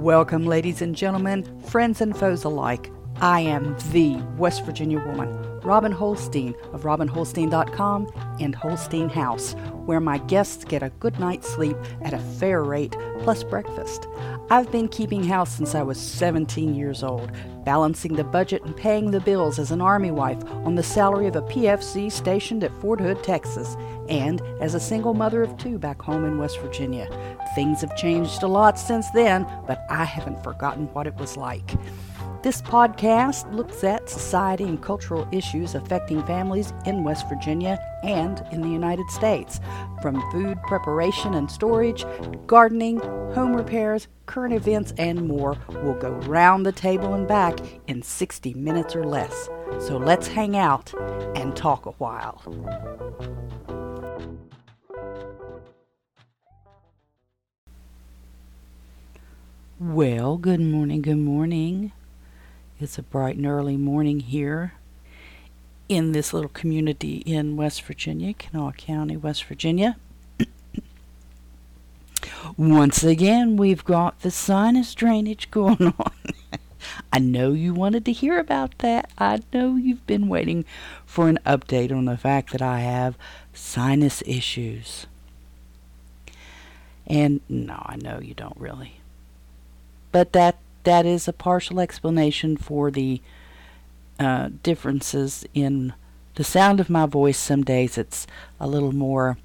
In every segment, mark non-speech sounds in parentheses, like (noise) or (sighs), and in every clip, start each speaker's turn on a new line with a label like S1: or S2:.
S1: Welcome, ladies and gentlemen, friends and foes alike. I am the West Virginia woman, Robin Holstein of RobinHolstein.com and Holstein House, where my guests get a good night's sleep at a fair rate plus breakfast. I've been keeping house since I was 17 years old, balancing the budget and paying the bills as an Army wife on the salary of a PFC stationed at Fort Hood, Texas, and as a single mother of two back home in West Virginia. Things have changed a lot since then, but I haven't forgotten what it was like. This podcast looks at society and cultural issues affecting families in West Virginia and in the United States, from food preparation and storage, gardening, home repairs, current events, and more. We'll go round the table and back in 60 minutes or less. So let's hang out and talk a while. Well, good morning, good morning. It's a bright and early morning here in this little community in West Virginia, Kanawha County, West Virginia. (clears throat) Once again, we've got the sinus drainage going (laughs) on. I know you wanted to hear about that. I know you've been waiting for an update on the fact that I have sinus issues. And no, I know you don't really. But that that is a partial explanation for the uh, differences in the sound of my voice. Some days it's a little more,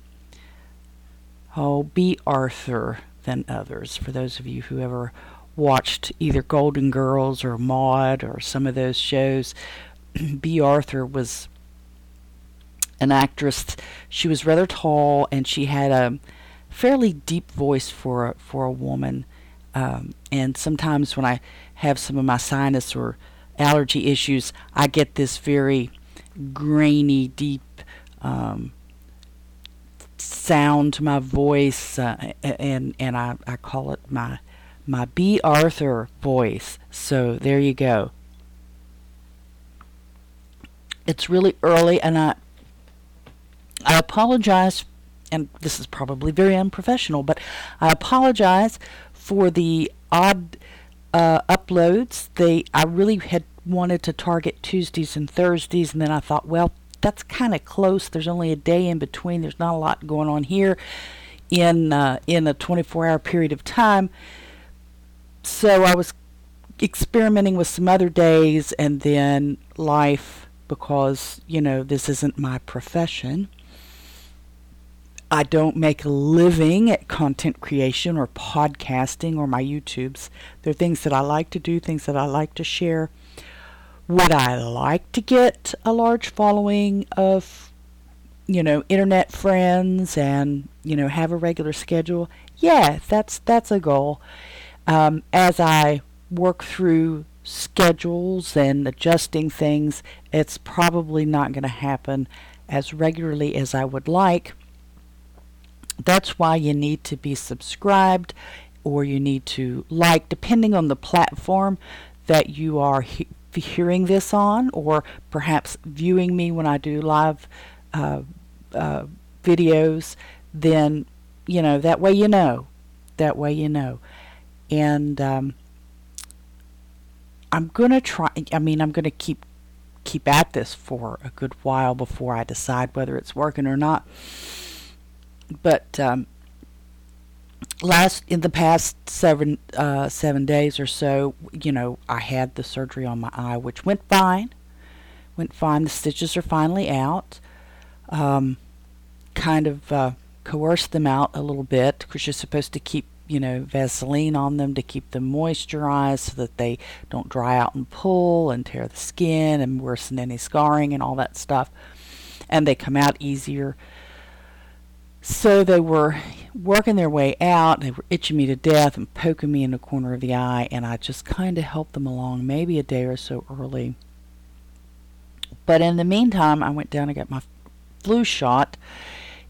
S1: oh, Bea Arthur than others. For those of you who ever watched either Golden Girls or Maude or some of those shows, (clears throat) Bea Arthur was an actress. She was rather tall and she had a fairly deep voice for a, for a woman. Um, and sometimes when I have some of my sinus or allergy issues, I get this very grainy, deep um, sound to my voice, uh, and and I, I call it my my Bea Arthur voice. So there you go. It's really early, and I I apologize, and this is probably very unprofessional, but I apologize for the odd uh, uploads. They I really had wanted to target Tuesdays and Thursdays, and then I thought, well, that's kind of close. There's only a day in between. There's not a lot going on here in uh, in a 24-hour period of time. So I was experimenting with some other days, and then life, because you know this isn't my profession. I don't make a living at content creation or podcasting or my YouTubes. They're things that I like to do, things that I like to share. Would I like to get a large following of, you know, internet friends and, you know, have a regular schedule? Yeah, that's that's a goal. Um, as I work through schedules and adjusting things, it's probably not going to happen as regularly as I would like that's why you need to be subscribed or you need to like, depending on the platform that you are he- hearing this on, or perhaps viewing me when I do live uh, uh, videos, then, you know, that way you know. That way you know. And um, I'm going to try, I mean, I'm going to keep keep at this for a good while before I decide whether it's working or not but um, last in the past seven uh, seven days or so, you know, I had the surgery on my eye, which went fine. Went fine. The stitches are finally out. Um, kind of uh, coerced them out a little bit because you're supposed to keep you know Vaseline on them to keep them moisturized so that they don't dry out and pull and tear the skin and worsen any scarring and all that stuff. And they come out easier. So they were working their way out. They were itching me to death and poking me in the corner of the eye, and I just kind of helped them along, maybe a day or so early. But in the meantime, I went down and got my flu shot,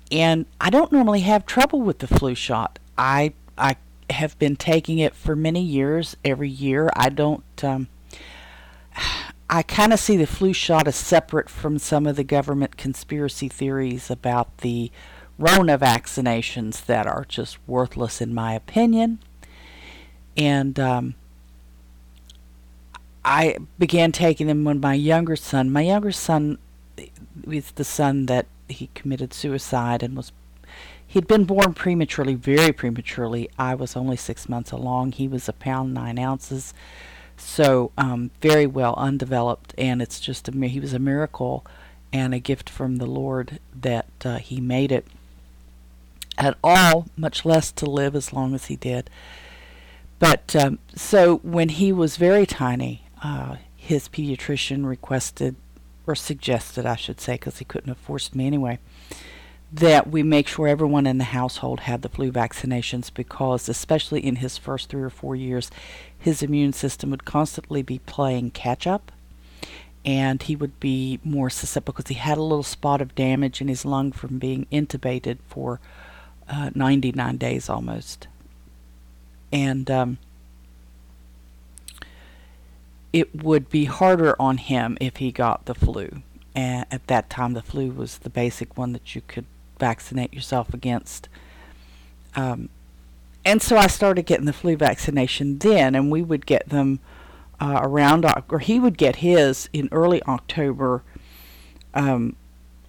S1: and I don't normally have trouble with the flu shot. I I have been taking it for many years, every year. I don't. Um, I kind of see the flu shot as separate from some of the government conspiracy theories about the Rona vaccinations that are just worthless in my opinion. and um, I began taking them when my younger son, my younger son, was the son that he committed suicide and was he'd been born prematurely, very prematurely. I was only six months along. He was a pound nine ounces, so um, very well undeveloped. And it's just a he was a miracle and a gift from the Lord that uh, he made it at all, much less to live as long as he did. But um, so when he was very tiny, uh, his pediatrician requested or suggested, I should say, because he couldn't have forced me anyway, that we make sure everyone in the household had the flu vaccinations because, especially in his first three or four years, his immune system would constantly be playing catch up and he would be more susceptible because he had a little spot of damage in his lung from being intubated for uh, 99 days almost. And um, it would be harder on him if he got the flu. And at that time, the flu was the basic one that you could vaccinate yourself against. Um, and so I started getting the flu vaccination then, and we would get them uh, around, or he would get his in early October. Um,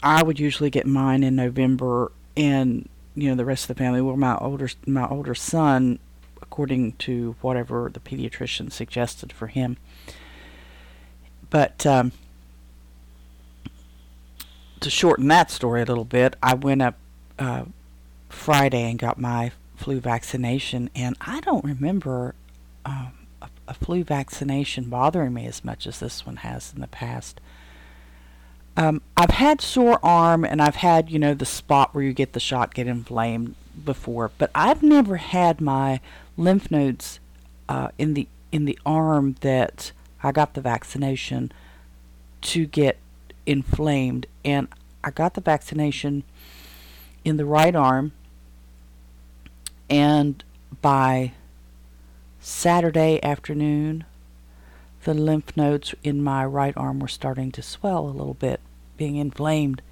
S1: I would usually get mine in November, and you know the rest of the family. Well, my older my older son, according to whatever the pediatrician suggested for him. But um, to shorten that story a little bit, I went up uh, Friday and got my flu vaccination, and I don't remember um, a, a, flu vaccination bothering me as much as this one has in the past. Um, I've had sore arm, and I've had you know the spot where you get the shot get inflamed before, but I've never had my lymph nodes uh, in the in the arm that I got the vaccination to get inflamed, and I got the vaccination in the right arm, and by Saturday afternoon, the lymph nodes in my right arm were starting to swell a little bit, being inflamed,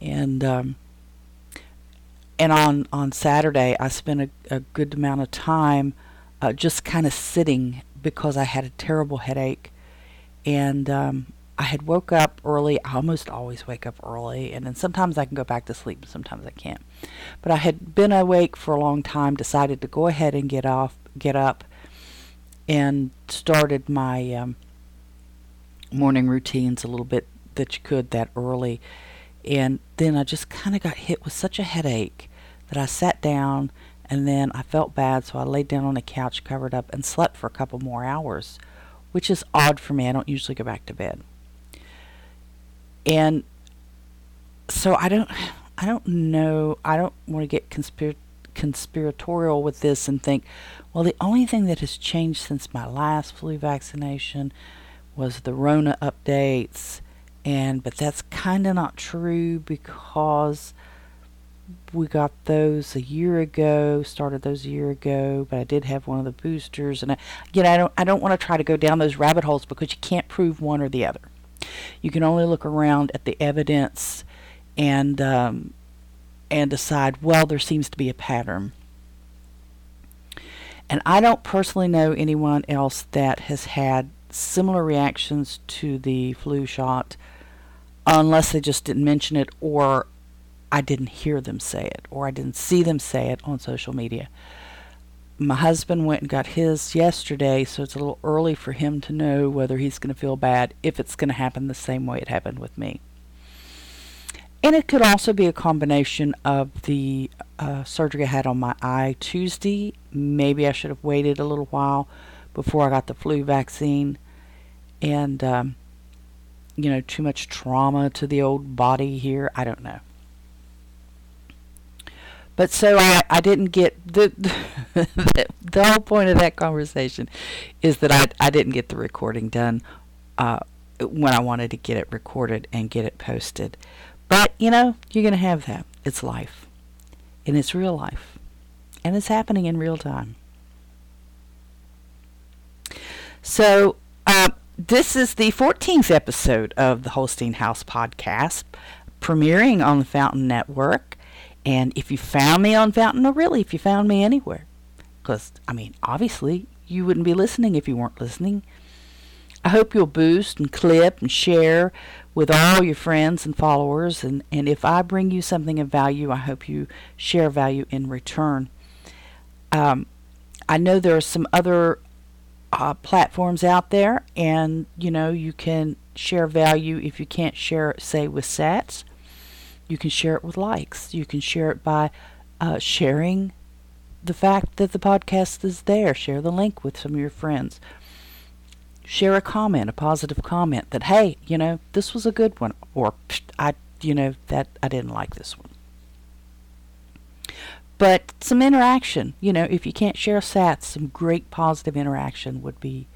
S1: and um, and on on Saturday I spent a, a good amount of time uh, just kind of sitting because I had a terrible headache, and um, I had woke up early. I almost always wake up early, and then sometimes I can go back to sleep, sometimes I can't. But I had been awake for a long time, decided to go ahead and get off, get up, and started my um, morning routines a little bit that you could that early. And then I just kind of got hit with such a headache that I sat down and then I felt bad, so I laid down on the couch, covered up, and slept for a couple more hours, which is odd for me. I don't usually go back to bed. And so I don't I don't know. I don't want to get conspir- conspiratorial with this and think, well, the only thing that has changed since my last flu vaccination was the Rona updates, and but that's kind of not true because we got those a year ago, started those a year ago, but I did have one of the boosters, and I, again, I don't I don't want to try to go down those rabbit holes because you can't prove one or the other. You can only look around at the evidence and um, and decide, well, there seems to be a pattern. And I don't personally know anyone else that has had similar reactions to the flu shot unless they just didn't mention it or I didn't hear them say it or I didn't see them say it on social media. My husband went and got his yesterday, so it's a little early for him to know whether he's going to feel bad if it's going to happen the same way it happened with me. And it could also be a combination of the uh, surgery I had on my eye Tuesday. Maybe I should have waited a little while before I got the flu vaccine. And, um, you know, too much trauma to the old body here. I don't know. But so I, I didn't get the, (laughs) the the whole point of that conversation is that I I didn't get the recording done uh, when I wanted to get it recorded and get it posted. But you know you're gonna have that. It's life, and it's real life, and it's happening in real time. So uh, this is the 14th episode of the Holstein House podcast, premiering on the Fountain Network. And if you found me on Fountain, or really if you found me anywhere, because, I mean, obviously, you wouldn't be listening if you weren't listening. I hope you'll boost and clip and share with all your friends and followers. And, and if I bring you something of value, I hope you share value in return. Um, I know there are some other uh, platforms out there, and you know, you can share value if you can't share say, with sats. You can share it with likes. You can share it by uh, sharing the fact that the podcast is there. Share the link with some of your friends. Share a comment, a positive comment that, hey, you know, this was a good one, or I, you know, that I didn't like this one. But some interaction, you know, if you can't share sats, some great positive interaction would be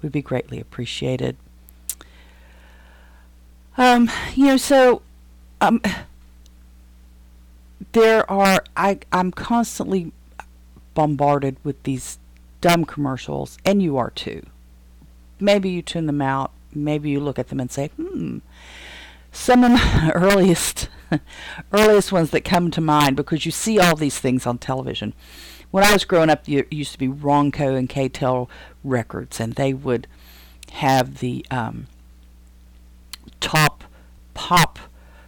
S1: would be greatly appreciated. Um, you know, so um, there are I I'm constantly bombarded with these dumb commercials, and you are too. Maybe you tune them out. Maybe you look at them and say, "Hmm." Some of my (laughs) earliest earliest ones that come to mind because you see all these things on television. When I was growing up, there used to be Ronco and K-tel records, and they would have the um, top pop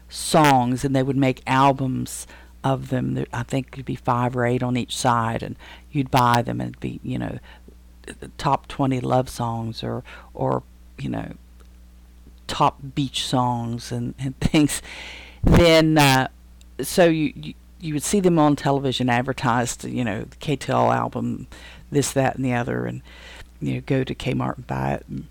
S1: songs, and they would make albums of them. I think it'd be five or eight on each side, and you'd buy them, and it'd be you know top twenty love songs, or or you know top beach songs and, and (laughs) things. Then uh, so you, you you would see them on television advertised, you know, the K-tel album, this, that, and the other, and you know, go to Kmart and buy it. And,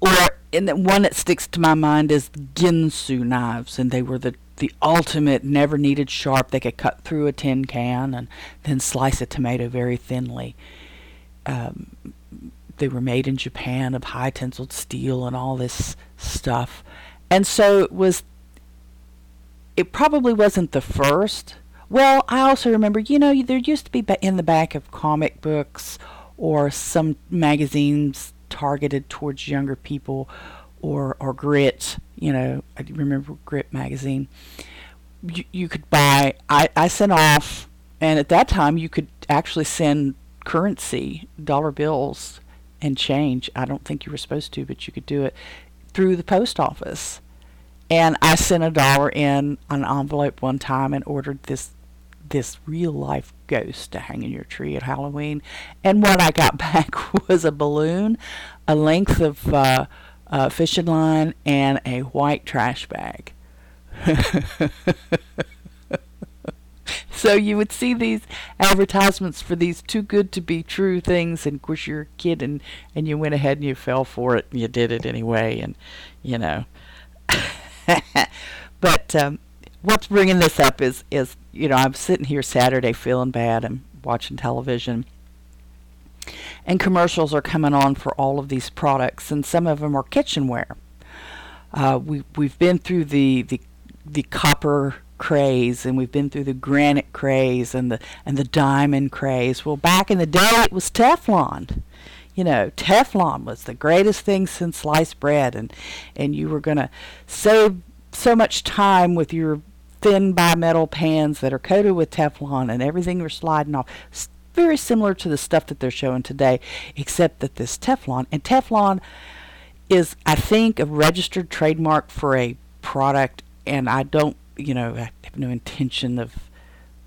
S1: or and the one that sticks to my mind is Ginsu knives, and they were the the ultimate never needed sharp. They could cut through a tin can and then slice a tomato very thinly. Um, they were made in Japan of high tensile steel and all this stuff. And so it was, it probably wasn't the first. Well, I also remember, you know, there used to be in the back of comic books or some magazines targeted towards younger people or, or Grit you know, I remember Grit magazine. You, you could buy. I I sent off, and at that time you could actually send currency, dollar bills, and change. I don't think you were supposed to, but you could do it through the post office. And I sent a dollar in an envelope one time and ordered this this real life ghost to hang in your tree at Halloween. And what I got (laughs) back was a balloon, a length of uh, uh, fishing line, and a white trash bag. (laughs) so you would see these advertisements for these too good to be true things, and of course you're a kid, and and you went ahead and you fell for it, and you did it anyway, and you know. (laughs) but um, what's bringing this up is is you know I'm sitting here Saturday feeling bad. I'm watching television and commercials are coming on for all of these products, and some of them are kitchenware. Uh, we we've been through the the the copper craze and we've been through the granite craze and the and the diamond craze. Well, back in the day it was Teflon. You know, Teflon was the greatest thing since sliced bread and and you were going to save so much time with your thin bimetal pans that are coated with Teflon and everything was sliding off very similar to the stuff that they're showing today, except that this Teflon, and Teflon is, I think, a registered trademark for a product, and I don't, you know, no intention of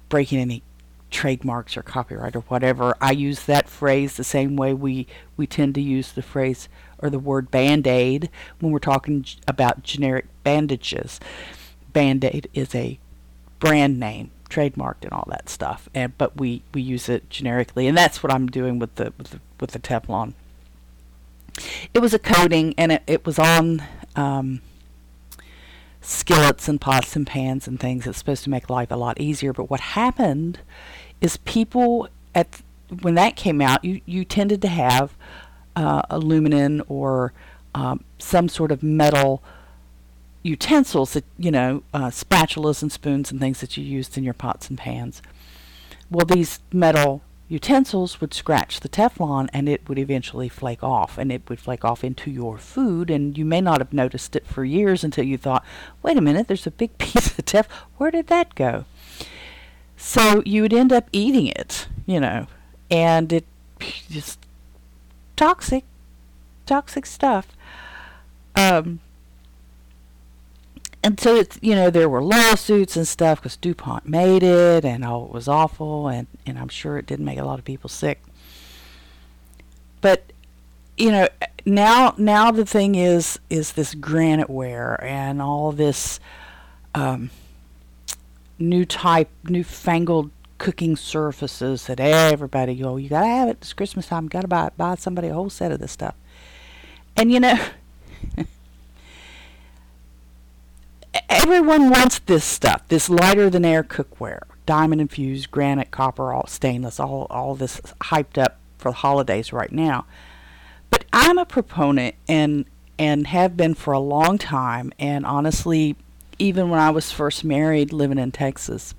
S1: breaking any trademarks or copyright or whatever. I use that phrase the same way we, we tend to use the phrase or the word band aid when we're talking about generic bandages. Band aid is a brand name trademarked and all that stuff. And but we we use it generically, and that's what I'm doing with the with the, with the Teflon. It was a coating, and it, it was on um, skillets and pots and pans and things. It's supposed to make life a lot easier. But what happened is people at when that came out, you you tended to have uh, aluminum or um, some sort of metal utensils that you know uh, spatulas and spoons and things that you used in your pots and pans well these metal utensils would scratch the teflon and it would eventually flake off and it would flake off into your food and you may not have noticed it for years until you thought wait a minute there's a big (laughs) piece of tef where did that go So you would end up eating it, you know, and it just toxic, toxic stuff. Um, and so it's you know there were lawsuits and stuff because DuPont made it and oh it was awful and and I'm sure it did make a lot of people sick. But you know now now the thing is is this granite ware and all this um, new type newfangled cooking surfaces that everybody go oh, you gotta have it it's Christmas time gotta buy buy somebody a whole set of this stuff and you know (laughs) everyone wants this stuff, this lighter than air cookware, diamond infused, granite, copper, all stainless, all all this hyped up for the holidays right now. But I'm a proponent and and have been for a long time and honestly even when I was first married living in Texas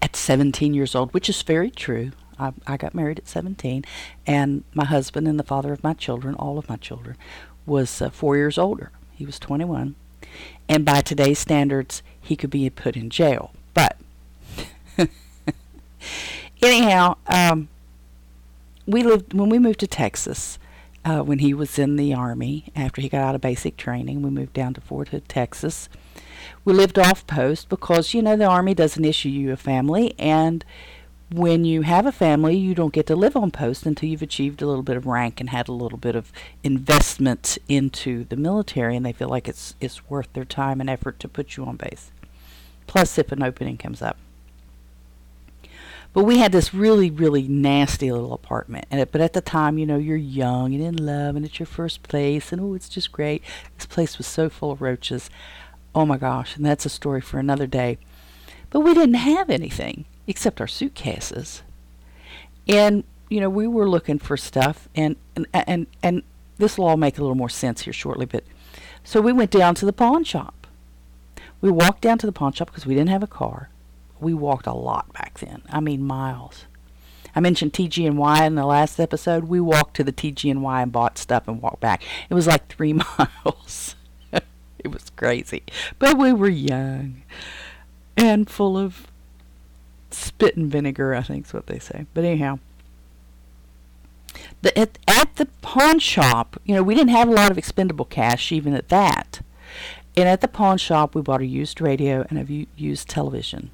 S1: at 17 years old, which is very true. I, I got married at 17 and my husband and the father of my children, all of my children, was uh, 4 years older. He was 21 and by today's standards, he could be put in jail. But (laughs) anyhow, um, we lived when we moved to Texas. Uh, when he was in the army, after he got out of basic training, we moved down to Fort Hood, Texas. We lived off post because you know the army doesn't issue you a family, and when you have a family, you don't get to live on post until you've achieved a little bit of rank and had a little bit of investment into the military, and they feel like it's it's worth their time and effort to put you on base. Plus, if an opening comes up. But we had this really, really nasty little apartment, and it, but at the time, you know, you're young and in love, and it's your first place, and oh, it's just great. This place was so full of roaches. Oh my gosh, and that's a story for another day. But we didn't have anything except our suitcases. And you know, we were looking for stuff, and and and, and this will all make a little more sense here shortly. But so we went down to the pawn shop. We walked down to the pawn shop because we didn't have a car. We walked a lot back then. I mean, miles. I mentioned TG&Y in the last episode. We walked to the TG&Y and bought stuff and walked back. It was like three (laughs) miles. (laughs) it was crazy, but we were young and full of spit and vinegar, I think is what they say. But anyhow, the, at, at the pawn shop, you know, we didn't have a lot of expendable cash even at that. And at the pawn shop, we bought a used radio and a used television.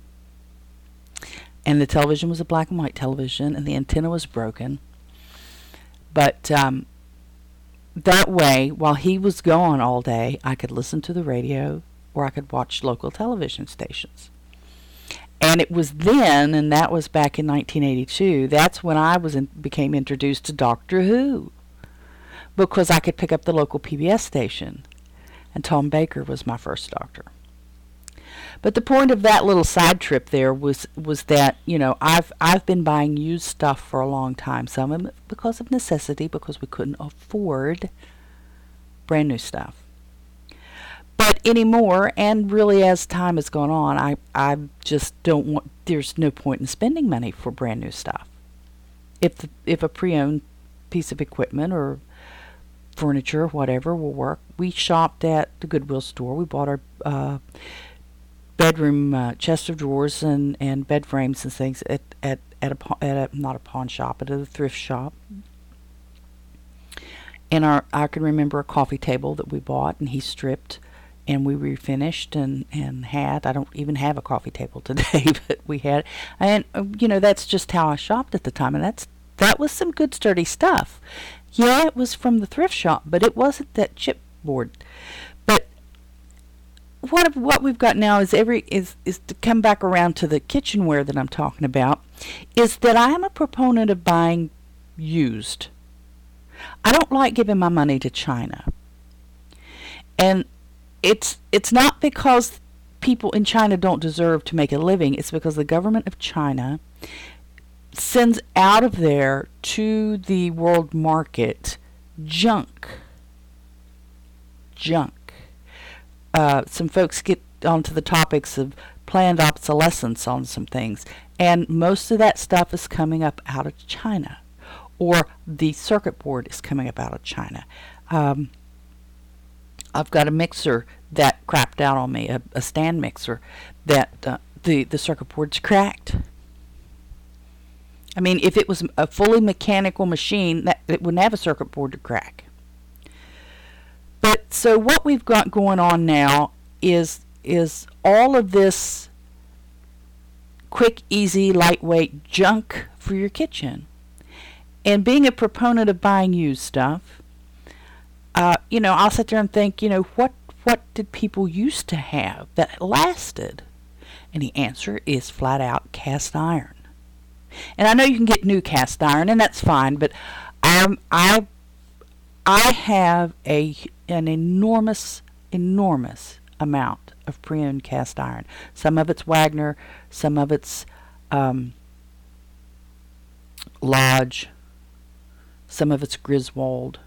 S1: And the television was a black and white television, and the antenna was broken. But um, that way, while he was gone all day, I could listen to the radio or I could watch local television stations. And it was then, and that was back in 1982, that's when I was in, became introduced to Doctor Who. Because I could pick up the local PBS station. And Tom Baker was my first doctor. But the point of that little side trip there was was that you know I've I've been buying used stuff for a long time. Some of because of necessity, because we couldn't afford brand new stuff. But anymore, and really as time has gone on, I, I just don't want, there's no point in spending money for brand new stuff. If, the, if a pre owned piece of equipment or furniture, whatever, will work, we shopped at the Goodwill store. We bought our uh, bedroom uh, chest of drawers and, and bed frames and things at, at, at, a, at a, not a pawn shop, at a thrift shop and our I can remember a coffee table that we bought and he stripped and we refinished and and had I don't even have a coffee table (laughs) today, but we had and uh, you know that's just how I shopped at the time, and that's that was some good sturdy stuff. Yeah, it was from the thrift shop, but it wasn't that chipboard. But what what we've got now is every is is to come back around to the kitchenware that I'm talking about, is that I am a proponent of buying used. I don't like giving my money to China. And it's it's not because people in China don't deserve to make a living. It's because the government of China sends out of there to the world market junk. Junk. Uh, some folks get onto the topics of planned obsolescence on some things, and most of that stuff is coming up out of China, or the circuit board is coming up out of China. Um, I've got a mixer that crapped out on me, a, a stand mixer that uh, the the circuit board's cracked. I mean, if it was a fully mechanical machine, that it wouldn't have a circuit board to crack. But so what we've got going on now is is all of this quick, easy, lightweight junk for your kitchen. And being a proponent of buying used stuff, uh, you know, I'll sit there and think, you know, what what did people used to have that lasted? And the answer is flat out cast iron. And I know you can get new cast iron, and that's fine, but um, I I have a an enormous, enormous amount of pre-owned cast iron. Some of it's Wagner, some of it's um, Lodge, some of it's Griswold.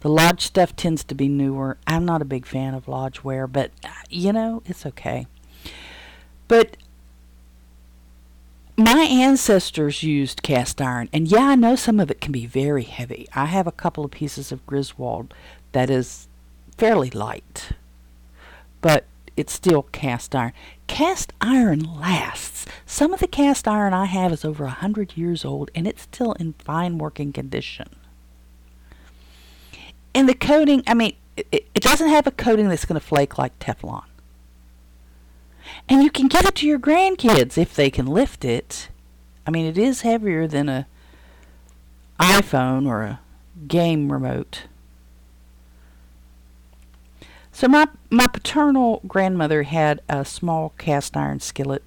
S1: The Lodge stuff tends to be newer. I'm not a big fan of Lodge but uh, you know, it's okay. But my ancestors used cast iron, and yeah, I know some of it can be very heavy. I have a couple of pieces of Griswold that is fairly light, but it's still cast iron. Cast iron lasts. Some of the cast iron I have is over a hundred years old, and it's still in fine working condition. And the coating, I mean, it, it doesn't have a coating that's going to flake like Teflon. And you can give it to your grandkids if they can lift it. I mean, it is heavier than a iPhone or a game remote. So my my paternal grandmother had a small cast iron skillet.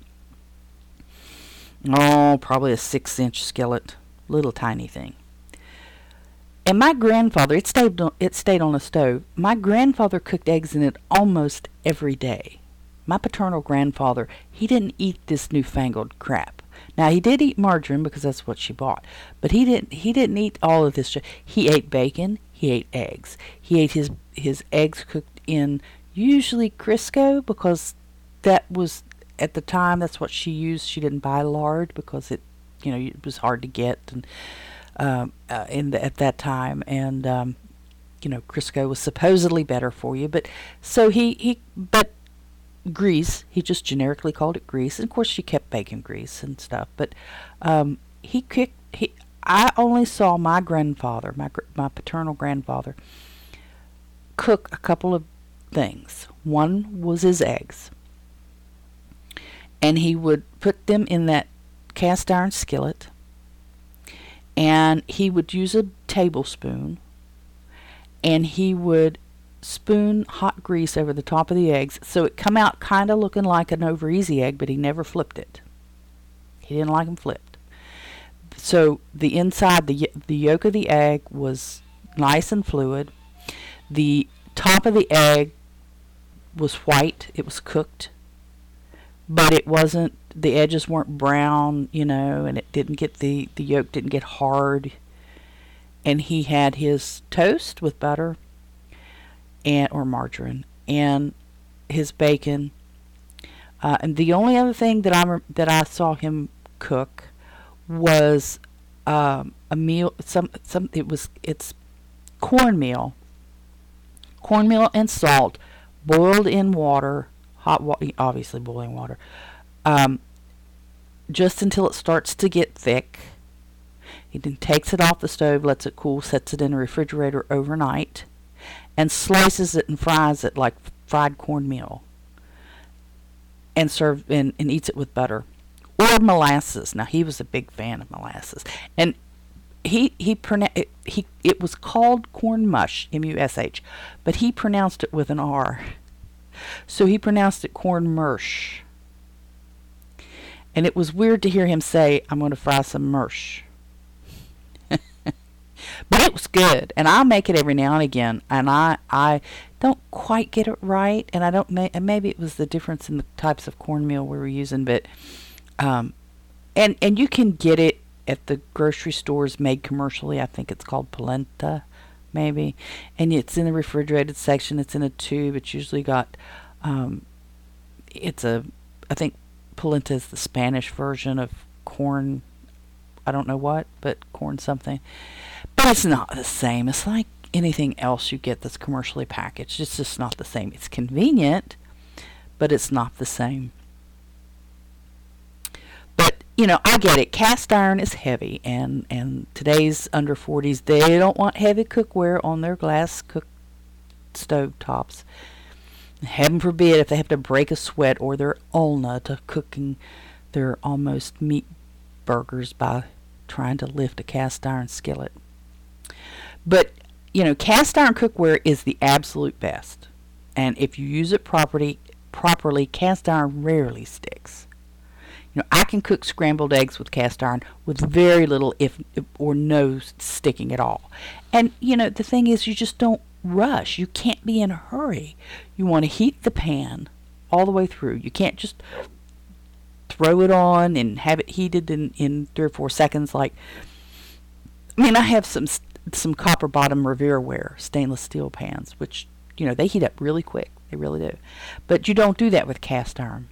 S1: Oh, probably a six inch skillet, little tiny thing. And my grandfather, it stayed on, it stayed on the stove. My grandfather cooked eggs in it almost every day. My paternal grandfather, he didn't eat this newfangled crap. Now he did eat margarine because that's what she bought, but he didn't. He didn't eat all of this. He ate bacon. He ate eggs. He ate his his eggs cooked in usually Crisco because that was at the time that's what she used. She didn't buy lard because it, you know, it was hard to get and um, uh, in the, at that time, and um, you know, Crisco was supposedly better for you. But so he he but grease. He just generically called it grease, and of course she kept bacon grease and stuff. But um, he kicked. He I only saw my grandfather, my my paternal grandfather, cook a couple of things. One was his eggs, and he would put them in that cast iron skillet, and he would use a tablespoon, and he would spoon hot grease over the top of the eggs so it come out kind of looking like an over easy egg, but he never flipped it. He didn't like them flipped. So the inside, the the yolk of the egg was nice and fluid. The top of the egg was white. It was cooked, but it wasn't. The edges weren't brown, you know, and it didn't get the the yolk didn't get hard. And he had his toast with butter and or margarine and his bacon. Uh, and the only other thing that I that I saw him cook was um, a meal. Some some it was it's cornmeal, cornmeal and salt, boiled in water, hot water, obviously boiling water, um, just until it starts to get thick. He then takes it off the stove, lets it cool, sets it in a refrigerator overnight and slices it and fries it like fried cornmeal and serve and, and eats it with butter or molasses. Now he was a big fan of molasses, and he he it, he it was called corn mush M U S H, but he pronounced it with an R, so he pronounced it corn mush. And it was weird to hear him say, "I'm going to fry some mush." (laughs) but it was good, and I make it every now and again, and I I don't quite get it right, and I don't and maybe it was the difference in the types of cornmeal we were using, but um, and and you can get it at the grocery stores made commercially. I think it's called polenta, maybe, and it's in the refrigerated section. It's in a tube. It's usually got um, it's a I think polenta is the Spanish version of corn. I don't know what, but corn something. But it's not the same. It's like anything else you get that's commercially packaged. It's just not the same. It's convenient, but it's not the same. But you know, I get it. Cast iron is heavy, and and today's under 40s, they don't want heavy cookware on their glass cook stove tops. Heaven forbid if they have to break a sweat or their ulna to cooking their almost meat burgers by trying to lift a cast iron skillet. But you know, cast iron cookware is the absolute best, and if you use it properly, properly, cast iron rarely sticks. You know, I can cook scrambled eggs with cast iron with very little, if or no, sticking at all. And you know, the thing is, you just don't rush. You can't be in a hurry. You want to heat the pan all the way through. You can't just throw it on and have it heated in in three or four seconds. Like, I mean, I have some some copper bottom Revereware stainless steel pans, which you know they heat up really quick. They really do. But you don't do that with cast iron.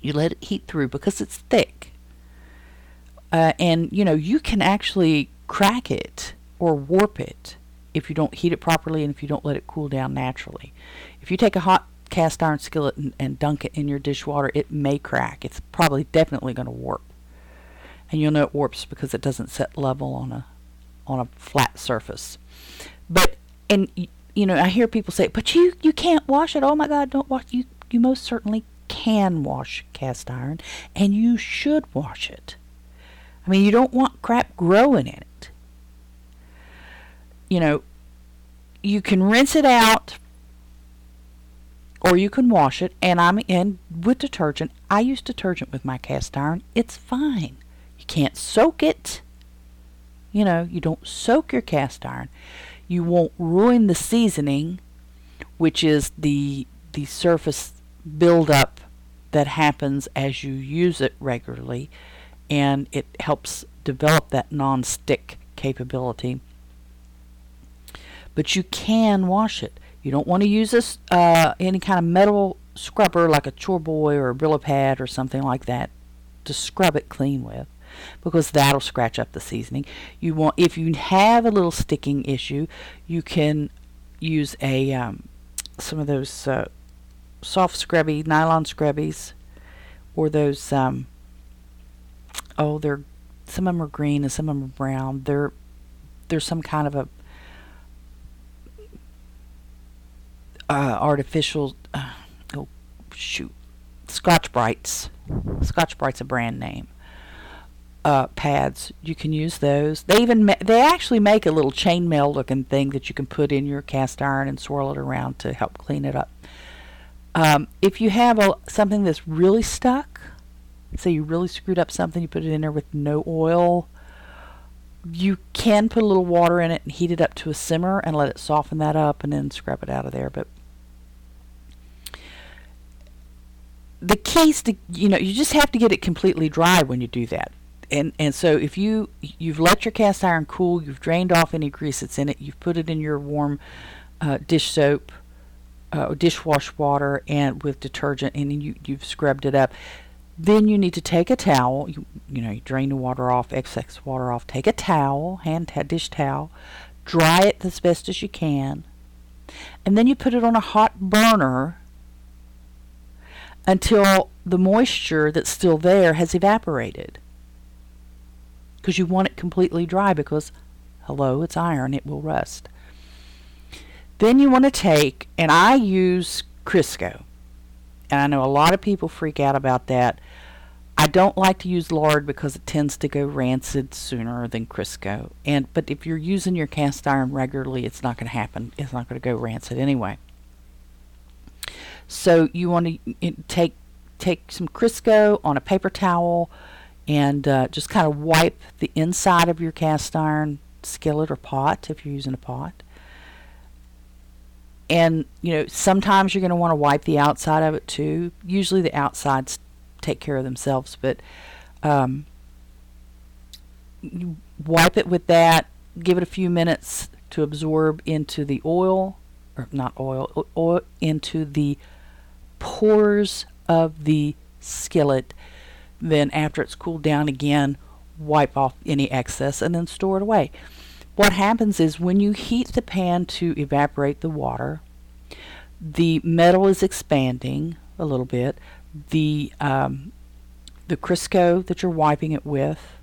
S1: You let it heat through because it's thick. Uh, and you know you can actually crack it or warp it if you don't heat it properly and if you don't let it cool down naturally. If you take a hot cast iron skillet and, and dunk it in your dishwater, it may crack. It's probably definitely going to warp. And you'll know it warps because it doesn't set level on a on a flat surface. But and you know, I hear people say, "But you you can't wash it." Oh my God, don't wash you. You most certainly can wash cast iron, and you should wash it. I mean, you don't want crap growing in it. You know, you can rinse it out or you can wash it and I'm in with detergent. I use detergent with my cast iron. It's fine. You can't soak it. You know, you don't soak your cast iron. You won't ruin the seasoning, which is the the surface buildup that happens as you use it regularly, and it helps develop that non-stick capability. But you can wash it. You don't want to use this uh, any kind of metal scrubber like a chore boy or a Brillo pad or something like that to scrub it clean with because that'll scratch up the seasoning. You want if you have a little sticking issue, you can use a um, some of those uh, soft scrubby nylon scrubbies or those um, oh they're some of them are green and some of them are brown. They're there's some kind of a uh, artificial uh, oh shoot Scotch-Brites. Scotch-Brite's a brand name. Uh, pads. You can use those. They even ma- they actually make a little chainmail looking thing that you can put in your cast iron and swirl it around to help clean it up. Um, if you have a, something that's really stuck, say you really screwed up something, you put it in there with no oil, you can put a little water in it and heat it up to a simmer and let it soften that up and then scrub it out of there. But the key is to, you know, you just have to get it completely dry when you do that. And and so if you you've let your cast iron cool, you've drained off any grease that's in it, you've put it in your warm uh, dish soap, uh, dishwash water, and with detergent, and you you've scrubbed it up. Then you need to take a towel. You, you know, you drain the water off, excess water off. Take a towel, hand t- dish towel, dry it as best as you can, and then you put it on a hot burner until the moisture that's still there has evaporated. Because you want it completely dry because, hello, it's iron, it will rust. Then you want to take, and I use Crisco. And I know a lot of people freak out about that. I don't like to use lard because it tends to go rancid sooner than Crisco. And but if you're using your cast iron regularly, it's not going to happen. It's not going to go rancid anyway. So you want to take take some Crisco on a paper towel and uh, just kind of wipe the inside of your cast iron skillet or pot if you're using a pot. And you know sometimes you're going to want to wipe the outside of it too. Usually the outsides take care of themselves, but um, you wipe it with that. Give it a few minutes to absorb into the oil, or not oil, oil into the pores of the skillet. Then, after it's cooled down again, wipe off any excess and then store it away. What happens is when you heat the pan to evaporate the water, the metal is expanding a little bit. The um, the Crisco that you're wiping it with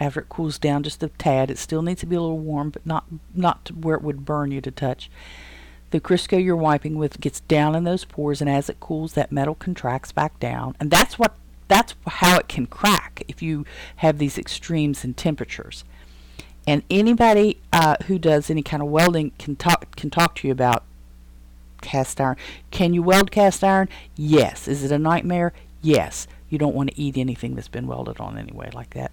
S1: after it cools down just a tad. It still needs to be a little warm, but not not where it would burn you to touch. The Crisco you're wiping with gets down in those pores, and as it cools, that metal contracts back down, and that's what that's how it can crack if you have these extremes in temperatures. And anybody uh, who does any kind of welding can talk can talk to you about cast iron. Can you weld cast iron? Yes. Is it a nightmare? Yes. You don't want to eat anything that's been welded on anyway like that.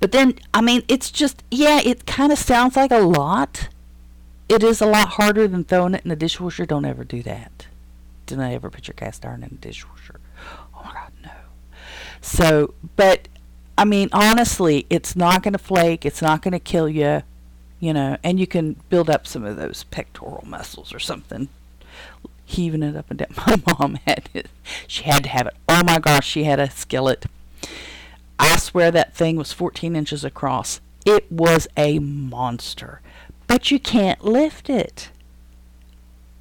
S1: But then, I mean, it's just, yeah, it kind of sounds like a lot. It is a lot harder than throwing it in the dishwasher. Don't ever do that. Do not ever put your cast iron in the dishwasher. Oh my God, no. So, but I mean, honestly, it's not going to flake. It's not going to kill you, you know, and you can build up some of those pectoral muscles or something, heaving it up and down. (laughs) My mom had it. She had to have it. Oh my gosh, she had a skillet. I swear that thing was 14 inches across. It was a monster. But you can't lift it.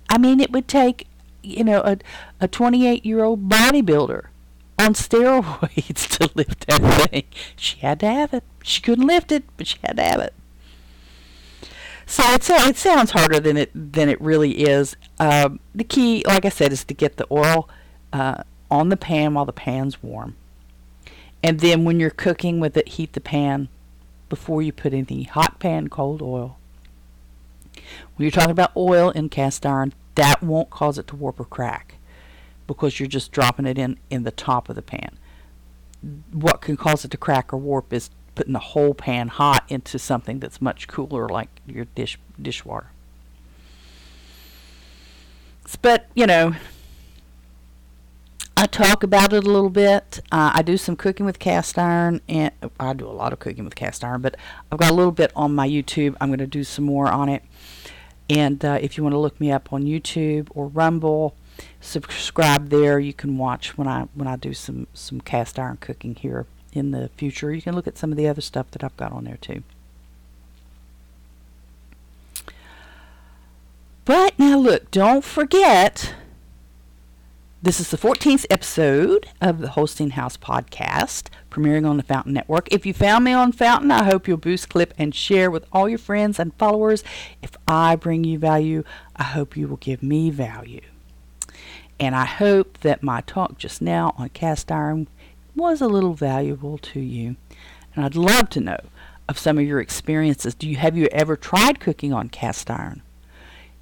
S1: I mean, it would take, you know, a, a 28 year old bodybuilder on steroids (laughs) to lift that thing. She had to have it. She couldn't lift it, but she had to have it. So it, it sounds harder than it than it really is. Um, the key, like I said, is to get the oil uh, on the pan while the pan's warm. And then when you're cooking with it, heat the pan before you put the hot pan cold oil. When you're talking about oil in cast iron, that won't cause it to warp or crack because you're just dropping it in in the top of the pan. What can cause it to crack or warp is putting the whole pan hot into something that's much cooler like your dish dishwater. But, you know, I talk about it a little bit. Uh, I do some cooking with cast iron, and I do a lot of cooking with cast iron, but I've got a little bit on my YouTube. I'm going to do some more on it. And uh, if you want to look me up on YouTube or Rumble, subscribe there. You can watch when I when I do some some cast iron cooking here in the future. You can look at some of the other stuff that I've got on there too. But now look, don't forget this is the 14th episode of the Holstein House podcast, premiering on the Fountain Network. If you found me on Fountain, I hope you'll boost, clip, and share with all your friends and followers. If I bring you value, I hope you will give me value. And I hope that my talk just now on cast iron was a little valuable to you. And I'd love to know of some of your experiences. Do you have you ever tried cooking on cast iron?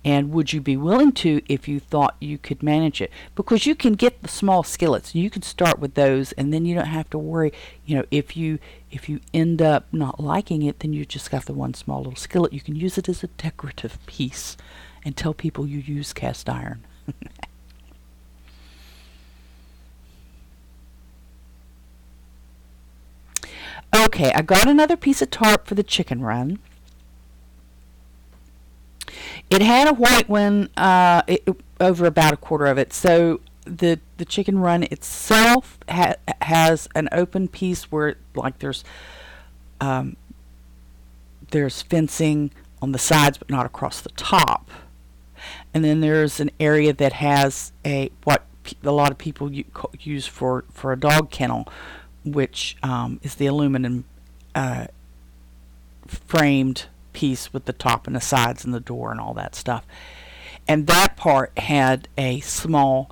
S1: And would you be willing to if you thought you could manage it? Because you can get the small skillets. You can start with those and then you don't have to worry, you know, if you if you end up not liking it, then you just got the one small little skillet. You can use it as a decorative piece and tell people you use cast iron. (laughs) okay, I got another piece of tarp for the chicken run. It had a white one uh, it, over about a quarter of it. So the the chicken run itself ha- has an open piece where like there's um, there's fencing on the sides but not across the top. And then there's an area that has a what a lot of people use for for a dog kennel, which um, is the aluminum uh, framed piece with the top and the sides and the door and all that stuff. And that part had a small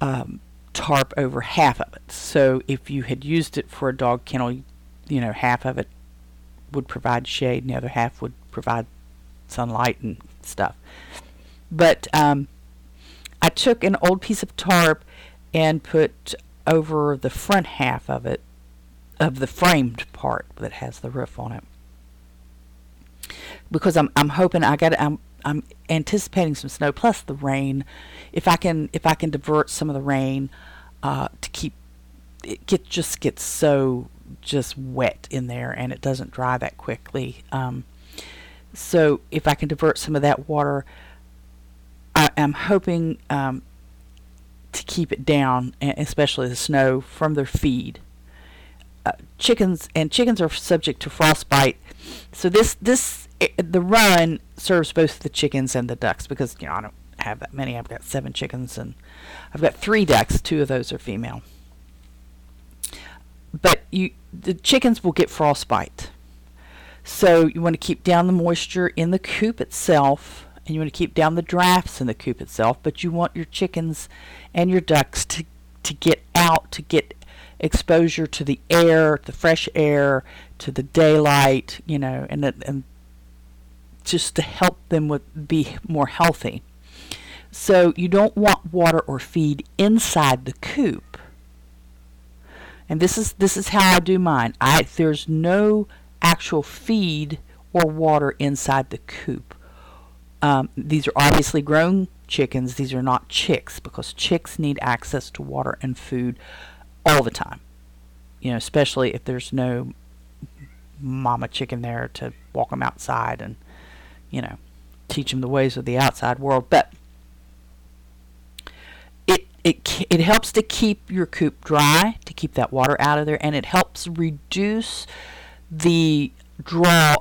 S1: um, tarp over half of it. So if you had used it for a dog kennel, you know, half of it would provide shade and the other half would provide sunlight and stuff. But um, I took an old piece of tarp and put over the front half of it, of the framed part that has the roof on it because I'm I'm hoping I got I'm I'm anticipating some snow plus the rain. If I can if I can divert some of the rain uh, to keep it get just gets so just wet in there and it doesn't dry that quickly. Um, so if I can divert some of that water, I am hoping um, to keep it down, especially the snow from their feed. Uh, chickens and chickens are subject to frostbite, so this this it, the run serves both the chickens and the ducks because you know I don't have that many. I've got seven chickens and I've got three ducks. Two of those are female. but you the chickens will get frostbite. So you want to keep down the moisture in the coop itself, and you want to keep down the drafts in the coop itself. But you want your chickens and your ducks to to get out to get exposure to the air, the fresh air, to the daylight, you know, and and just to help them with be more healthy. So you don't want water or feed inside the coop. And this is this is how I do mine. I there's no actual feed or water inside the coop. Um, these are obviously grown chickens. These are not chicks because chicks need access to water and food all the time. You know, especially if there's no mama chicken there to walk them outside and, you know, teach them the ways of the outside world. But it it it helps to keep your coop dry, to keep that water out of there, and it helps reduce the draw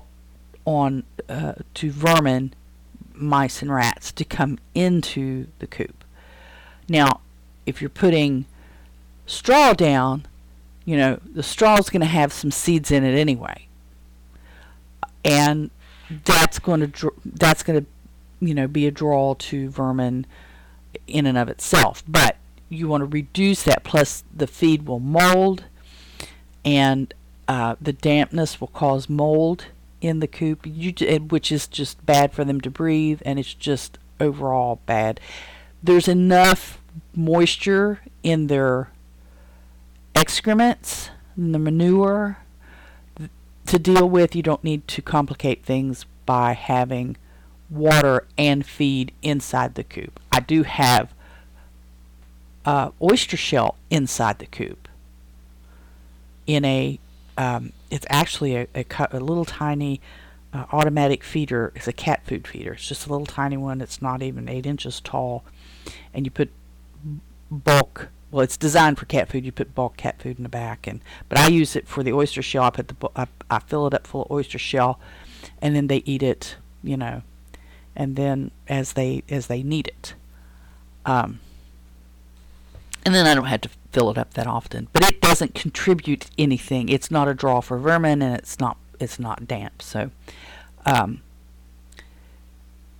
S1: on uh, to vermin, mice and rats to come into the coop. Now, if you're putting straw down, you know, the straw is going to have some seeds in it anyway. And that's going to dr- that's going to you know be a draw to vermin in and of itself. But you want to reduce that plus the feed will mold and uh, the dampness will cause mold in the coop, you, which is just bad for them to breathe, and it's just overall bad. There's enough moisture in their excrements, in the manure, to deal with. You don't need to complicate things by having water and feed inside the coop. I do have uh, oyster shell inside the coop in a um, it's actually a, a, a little tiny uh, automatic feeder. It's a cat food feeder. It's just a little tiny one. It's not even eight inches tall, and you put bulk. Well, it's designed for cat food. You put bulk cat food in the back, and but I use it for the oyster shell. I put the I, I fill it up full of oyster shell, and then they eat it. You know, and then as they as they need it. Um, and then I don't have to fill it up that often. But it doesn't contribute anything. It's not a draw for vermin, and it's not it's not damp. So um,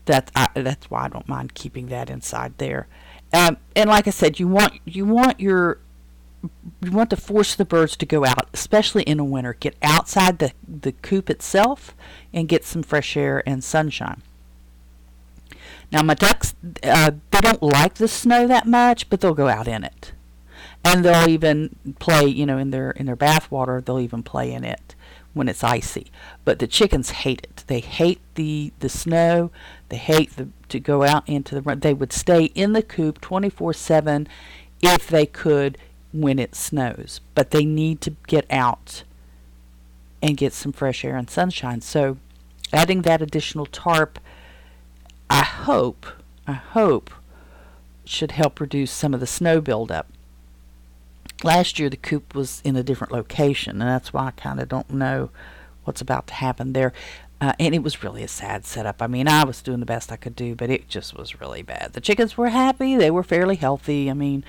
S1: that's I, that's why I don't mind keeping that inside there. Um, and like I said, you want you want your you want to force the birds to go out, especially in the winter. Get outside the the coop itself and get some fresh air and sunshine. Now my ducks, uh, they don't like the snow that much, but they'll go out in it, and they'll even play. You know, in their in their bath water, they'll even play in it when it's icy. But the chickens hate it. They hate the the snow. They hate the to go out into the. run. They would stay in the coop 24/7 if they could when it snows, but they need to get out and get some fresh air and sunshine. So, adding that additional tarp I hope, I hope, should help reduce some of the snow buildup. Last year, the coop was in a different location, and that's why I kind of don't know what's about to happen there. Uh, and it was really a sad setup. I mean, I was doing the best I could do, but it just was really bad. The chickens were happy; they were fairly healthy. I mean,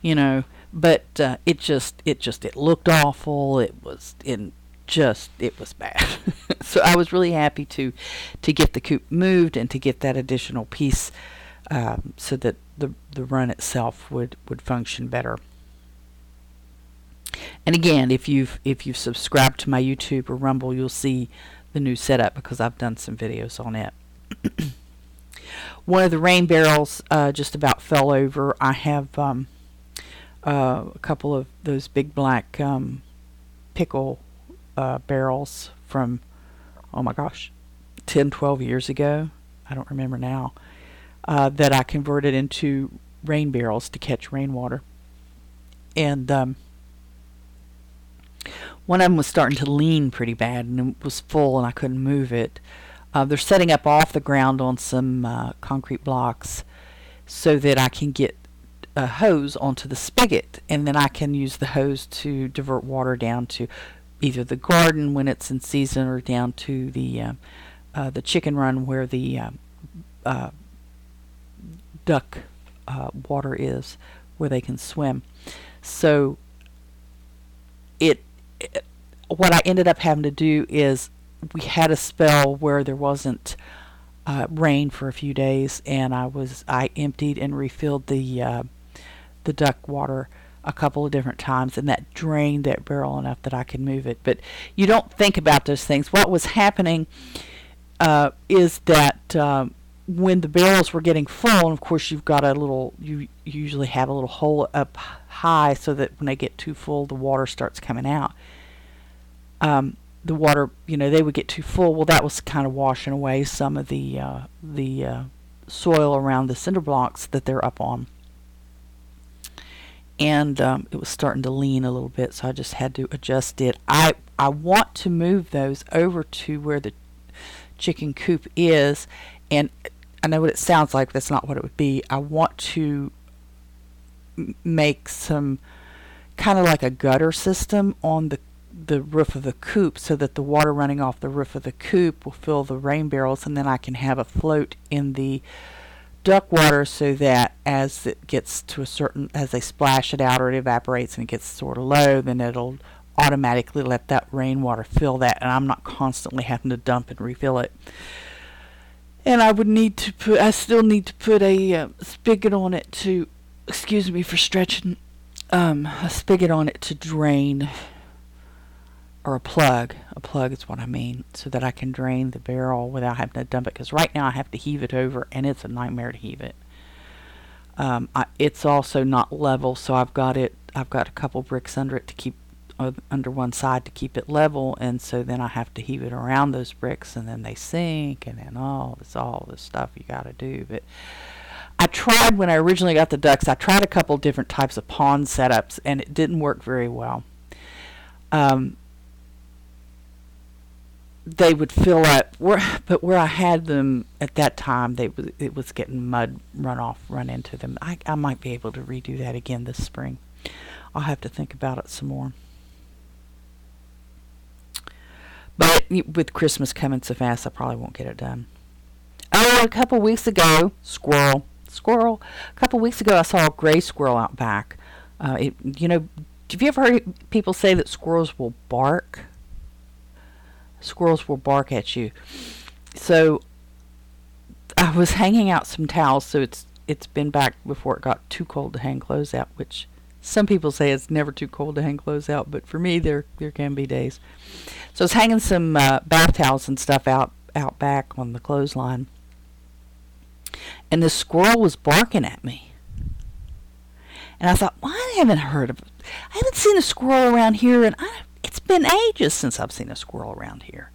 S1: you know, but uh, it just, it just, it looked awful. It was in just it was bad. (laughs) so I was really happy to to get the coop moved and to get that additional piece um, so that the the run itself would would function better. And again, if you've if you've subscribed to my YouTube or Rumble, you'll see the new setup because I've done some videos on it. (clears throat) One of the rain barrels uh, just about fell over. I have um, uh, a couple of those big black um, pickle uh, barrels from, oh my gosh, 10, 12 years ago. I don't remember now. Uh, that I converted into rain barrels to catch rainwater. And um, one of them was starting to lean pretty bad and it was full and I couldn't move it. Uh, they're setting up off the ground on some uh, concrete blocks so that I can get a hose onto the spigot and then I can use the hose to divert water down to either the garden when it's in season or down to the uh, uh, the chicken run where the uh, uh duck uh, water is, where they can swim. So it what I ended up having to do is we had a spell where there wasn't uh, rain for a few days, and I was I emptied and refilled the uh, the duck water a couple of different times, and that drained that barrel enough that I could move it. But you don't think about those things. What was happening uh, is that um, when the barrels were getting full, and of course you've got a little, you usually have a little hole up high so that when they get too full, the water starts coming out. Um, the water, you know, they would get too full. Well, that was kind of washing away some of the uh, the uh, soil around the cinder blocks that they're up on, and um, it was starting to lean a little bit. So I just had to adjust it. I I want to move those over to where the chicken coop is, and I know what it sounds like. That's not what it would be. I want to make some kind of like a gutter system on the the roof of the coop so that the water running off the roof of the coop will fill the rain barrels and then I can have a float in the duck water so that as it gets to a certain as they splash it out or it evaporates and it gets sort of low then it'll automatically let that rainwater fill that and I'm not constantly having to dump and refill it. And I would need to put I still need to put a uh, spigot on it to excuse me for stretching um, a spigot on it to drain or a plug. A plug is what I mean, so that I can drain the barrel without having to dump it. Because right now I have to heave it over, and it's a nightmare to heave it. Um, I, it's also not level, so I've got it. I've got a couple bricks under it to keep uh, under one side to keep it level, and so then I have to heave it around those bricks, and then they sink, and then all this all this stuff you got to do. But I tried when I originally got the ducks. I tried a couple different types of pond setups, and it didn't work very well. Um, they would fill up where (laughs) but where I had them at that time they it was getting mud runoff run into them. I I might be able to redo that again this spring. I'll have to think about it some more. But with Christmas coming so fast, I probably won't get it done. Oh, a couple weeks ago, squirrel, squirrel. A couple weeks ago, I saw a gray squirrel out back. Uh, it, you know, have you ever heard people say that squirrels will bark? squirrels will bark at you. So I was hanging out some towels, so it's it's been back before it got too cold to hang clothes out, which some people say it's never too cold to hang clothes out, but for me there there can be days. So I was hanging some uh, bath towels and stuff out out back on the clothesline, and the squirrel was barking at me. And I thought, well, I haven't heard of, I haven't seen a squirrel around here, and I it's been ages since I've seen a squirrel around here.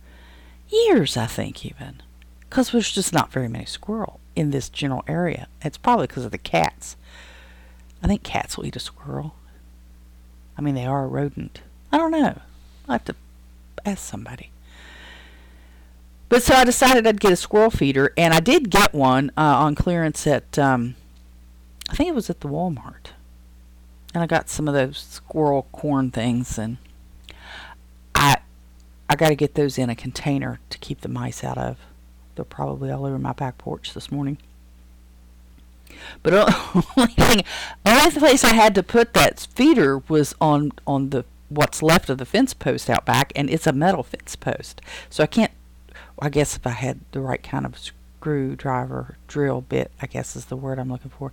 S1: Years, I think, even. Because there's just not very many squirrel in this general area. It's probably because of the cats. I think cats will eat a squirrel. I mean, they are a rodent. I don't know. i have to ask somebody. But so I decided I'd get a squirrel feeder, and I did get one uh, on clearance at, um, I think it was at the Walmart. And I got some of those squirrel corn things, and I I got to get those in a container to keep the mice out of. They're probably all over my back porch this morning. But (laughs) only thing, only place I had to put that feeder was on on the what's left of the fence post out back, and it's a metal fence post, so I can't. I guess if I had the right kind of screwdriver drill bit, I guess is the word I'm looking for.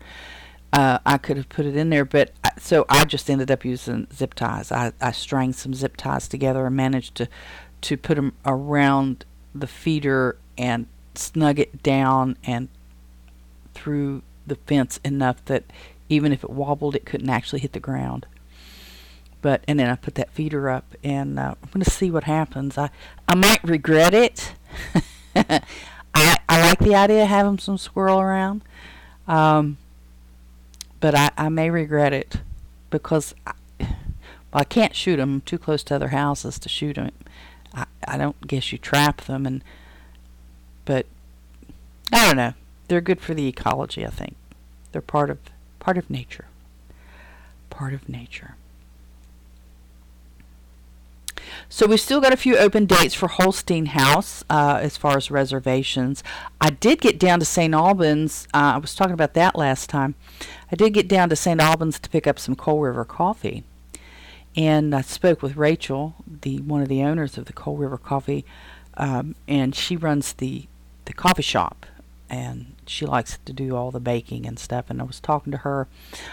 S1: Uh, I could have put it in there, but I, so I just ended up using zip ties. I, I string some zip ties together and managed to to put them around the feeder and snug it down and through the fence enough that even if it wobbled, it couldn't actually hit the ground. But and then I put that feeder up, and uh, I'm going to see what happens. I I might regret it. (laughs) I I like the idea of having some squirrel around, um, but I I may regret it because I, well, I can't shoot them. I'm too close to other houses to shoot them. I, I don't guess you trap them and but I don't know. They're good for the ecology, I think. They're part of part of nature. Part of nature. So we've still got a few open dates for Holstein House uh, as far as reservations. I did get down to St. Albans. Uh, I was talking about that last time. I did get down to St. Albans to pick up some Coal River coffee And I spoke with Rachel, the one of the owners of the Coal River Coffee, um, and she runs the the coffee shop, and she likes to do all the baking and stuff. And I was talking to her.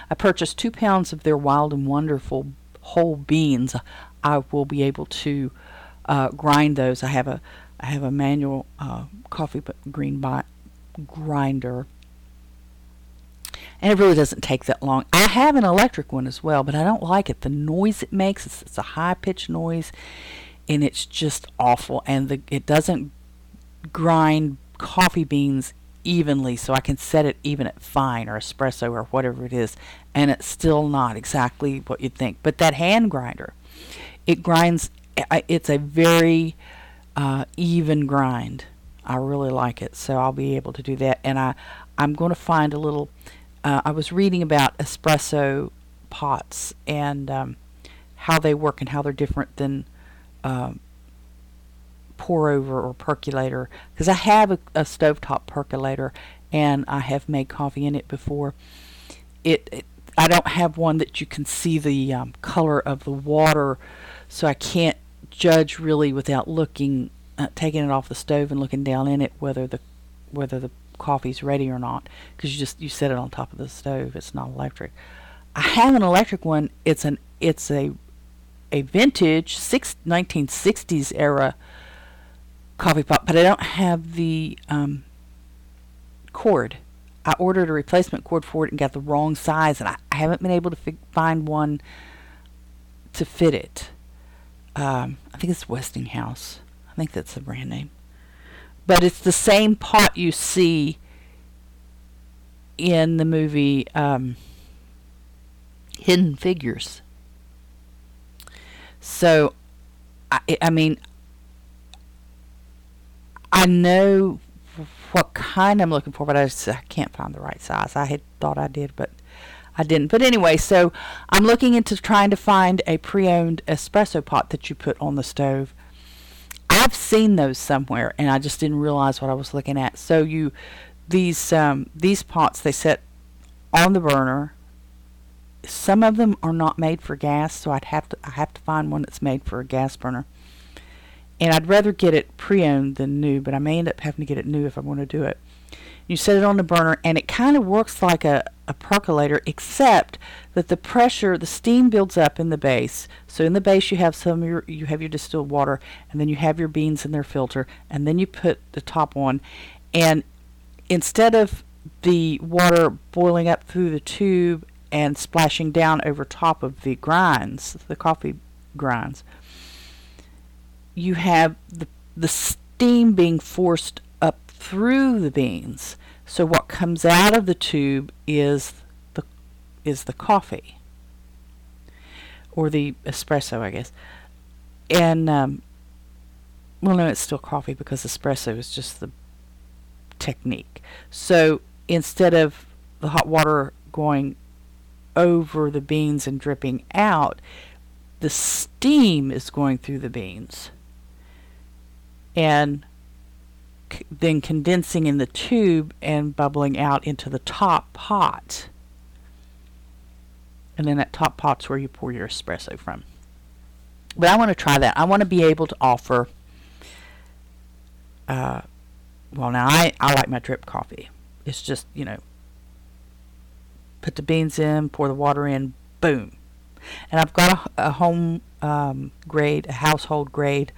S1: I purchased two pounds of their wild and wonderful whole beans. I will be able to uh, grind those. I have a I have a manual uh, coffee green grinder and it really doesn't take that long. I have an electric one as well, but I don't like it. The noise it makes, it's, it's a high pitched noise, and it's just awful. And the, it doesn't grind coffee beans evenly, so I can set it even at fine or espresso or whatever it is, and it's still not exactly what you'd think. But that hand grinder, it grinds. It's a very uh, even grind. I really like it, so I'll be able to do that. And I, I'm going to find a little uh, I was reading about espresso pots and um, how they work and how they're different than um, pour over or percolator. Because I have a, a stovetop percolator and I have made coffee in it before. It, it I don't have one that you can see the um, color of the water, so I can't judge really without looking, uh, taking it off the stove and looking down in it whether the whether the coffee's ready or not because you just you set it on top of the stove. It's not electric. I have an electric one. It's an it's a a vintage six, 1960s era coffee pot, but I don't have the um, cord. I ordered a replacement cord for it and got the wrong size, and I, I haven't been able to fi- find one to fit it. Um, I think it's Westinghouse. I think that's the brand name but it's the same pot you see in the movie um, Hidden Figures. So, I, I mean, I know what kind I'm looking for, but I just I can't find the right size. I had thought I did, but I didn't. But anyway, so I'm looking into trying to find a pre-owned espresso pot that you put on the stove I've seen those somewhere, and I just didn't realize what I was looking at. So you, these um, these pots they set on the burner. Some of them are not made for gas, so I'd have to I have to find one that's made for a gas burner. And I'd rather get it pre-owned than new, but I may end up having to get it new if I want to do it. You set it on the burner, and it kind of works like a, a percolator, except that the pressure, the steam builds up in the base. So in the base, you have some your, you have your distilled water, and then you have your beans in their filter, and then you put the top on, and instead of the water boiling up through the tube and splashing down over top of the grinds, the coffee grinds, you have the the steam being forced up through the beans. So what comes out of the tube is the is the coffee or the espresso, I guess. And um, well, no, it's still coffee because espresso is just the technique. So instead of the hot water going over the beans and dripping out, the steam is going through the beans. And then condensing in the tube and bubbling out into the top pot. And then that top pot's where you pour your espresso from. But I want to try that. I want to be able to offer. Uh, well, now I, I like my drip coffee. It's just, you know, put the beans in, pour the water in, boom. And I've got a, a home um, grade, a household grade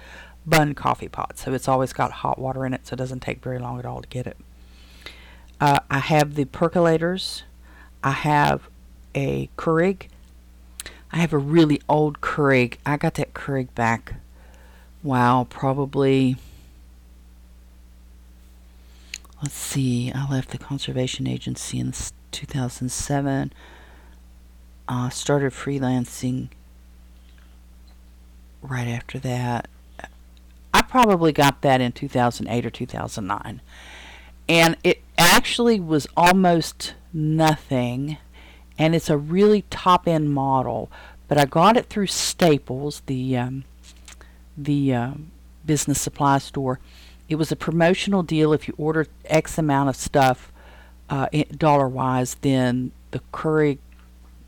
S1: Bunn coffee pot. So it's always got hot water in it, so it doesn't take very long at all to get it. Uh, I have the percolators. I have a Keurig. I have a really old Keurig. I got that Keurig back, wow, probably, let's see, I left the Conservation Agency in 2007. Uh, started freelancing right after that. Probably got that in 2008 or 2009. And it actually was almost nothing. And it's a really top end model. But I got it through Staples, the, um, the uh, business supply store. It was a promotional deal. If you ordered X amount of stuff, uh, dollar wise, then the Keurig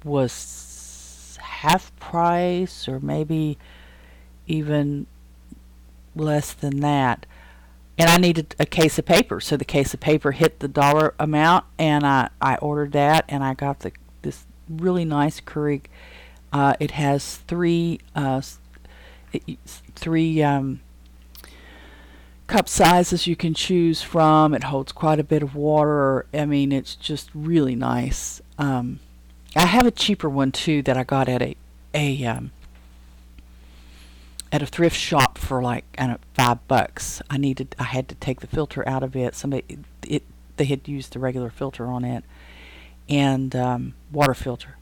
S1: was half price or maybe even less than that. And I needed a case of paper, so the case of paper hit the dollar amount, and I, I ordered that, and I got the this really nice Keurig. Uh, it has three uh, three um, cup sizes you can choose from. It holds quite a bit of water. I mean, it's just really nice. Um, I have a cheaper one too that I got at a a um, at a thrift shop for like I don't know, five bucks. I needed I had to take the filter out of it. Somebody it they had used the regular filter on it and um, water filter,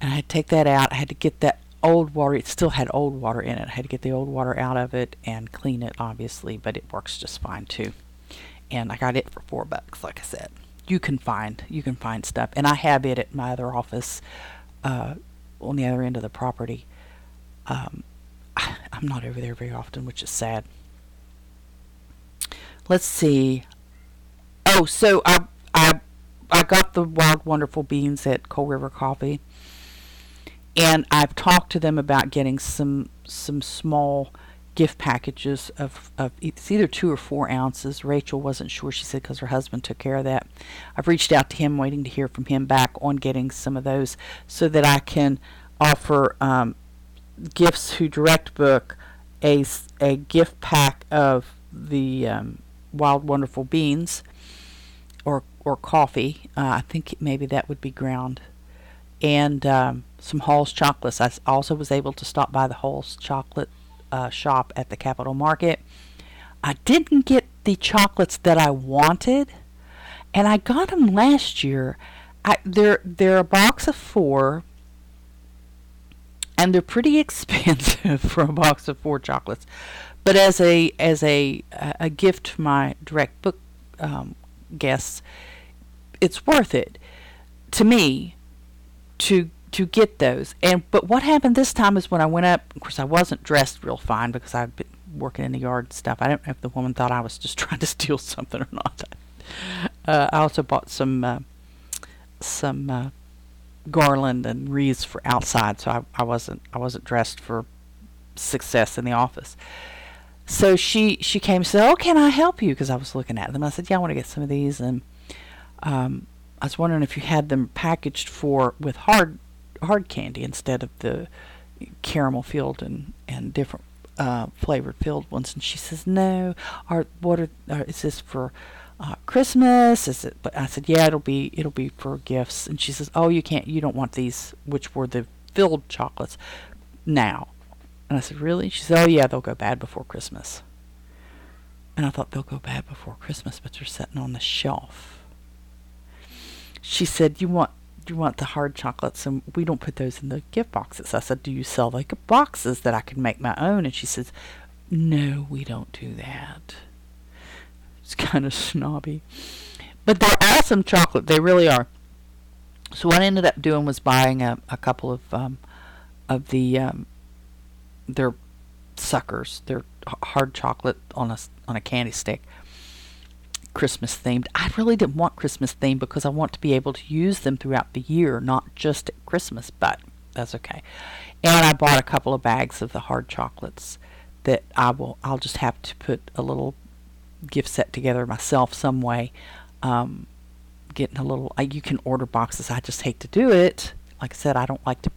S1: and I had to take that out. I had to get that old water. It still had old water in it. I had to get the old water out of it and clean it, obviously, but it works just fine too. And I got it for four bucks, like I said. You can find you can find stuff, and I have it at my other office uh, on the other end of the property. Um, (sighs) I'm not over there very often, which is sad. Let's see. Oh, so I I I got the wild wonderful beans at Coal River Coffee and I've talked to them about getting some some small gift packages of, of it's either two or four ounces. Rachel wasn't sure, she said, because her husband took care of that. I've reached out to him, waiting to hear from him back on getting some of those so that I can offer um, Gifts Who Direct Book a, a gift pack of the um, Wild Wonderful Beans or, or coffee. Uh, I think maybe that would be ground. And um, some Holl's chocolates. I also was able to stop by the Holl's chocolate uh, shop at the Capitol Market. I didn't get the chocolates that I wanted, and I got them last year. I, they're they're a box of four, and they're pretty (laughs) expensive for a box of four chocolates. But as a as a a gift to my direct book um, guests, it's worth it to me to to get those. And but what happened this time is when I went up. Of course, I wasn't dressed real fine because I'd been working in the yard and stuff. I don't know if the woman thought I was just (laughs) trying to steal something or not. Uh, I also bought some uh, some uh, garland and wreaths for outside, so I, I wasn't I wasn't dressed for success in the office. So she she came and said, "Oh, can I help you?" Because I was looking at them. I said, "Yeah, I want to get some of these." And um, I was wondering if you had them packaged for with hard hard candy instead of the caramel filled and and different uh, flavored filled ones. And she says, "No, are what are, are is this for?" Uh, Christmas is it but I said yeah it'll be it'll be for gifts and she says oh you can't you don't want these which were the filled chocolates now and I said really she said oh yeah they'll go bad before Christmas and I thought they'll go bad before Christmas but they're sitting on the shelf she said you want you want the hard chocolates and we don't put those in the gift boxes. I said, Do you sell like boxes that I can make my own? And she says, No, we don't do that. It's kind of snobby. But they're awesome chocolate. They really are. So what I ended up doing was buying a, a couple of um, of the um, their suckers, their hard chocolate on a on a candy stick, Christmas themed. I really didn't want Christmas themed because I want to be able to use them throughout the year, not just at Christmas, but that's okay. And I bought a couple of bags of the hard chocolates that I will I'll just have to put a little gift set together myself some way. Um, getting a little you can order boxes. I just hate to do it. Like I said, I don't like to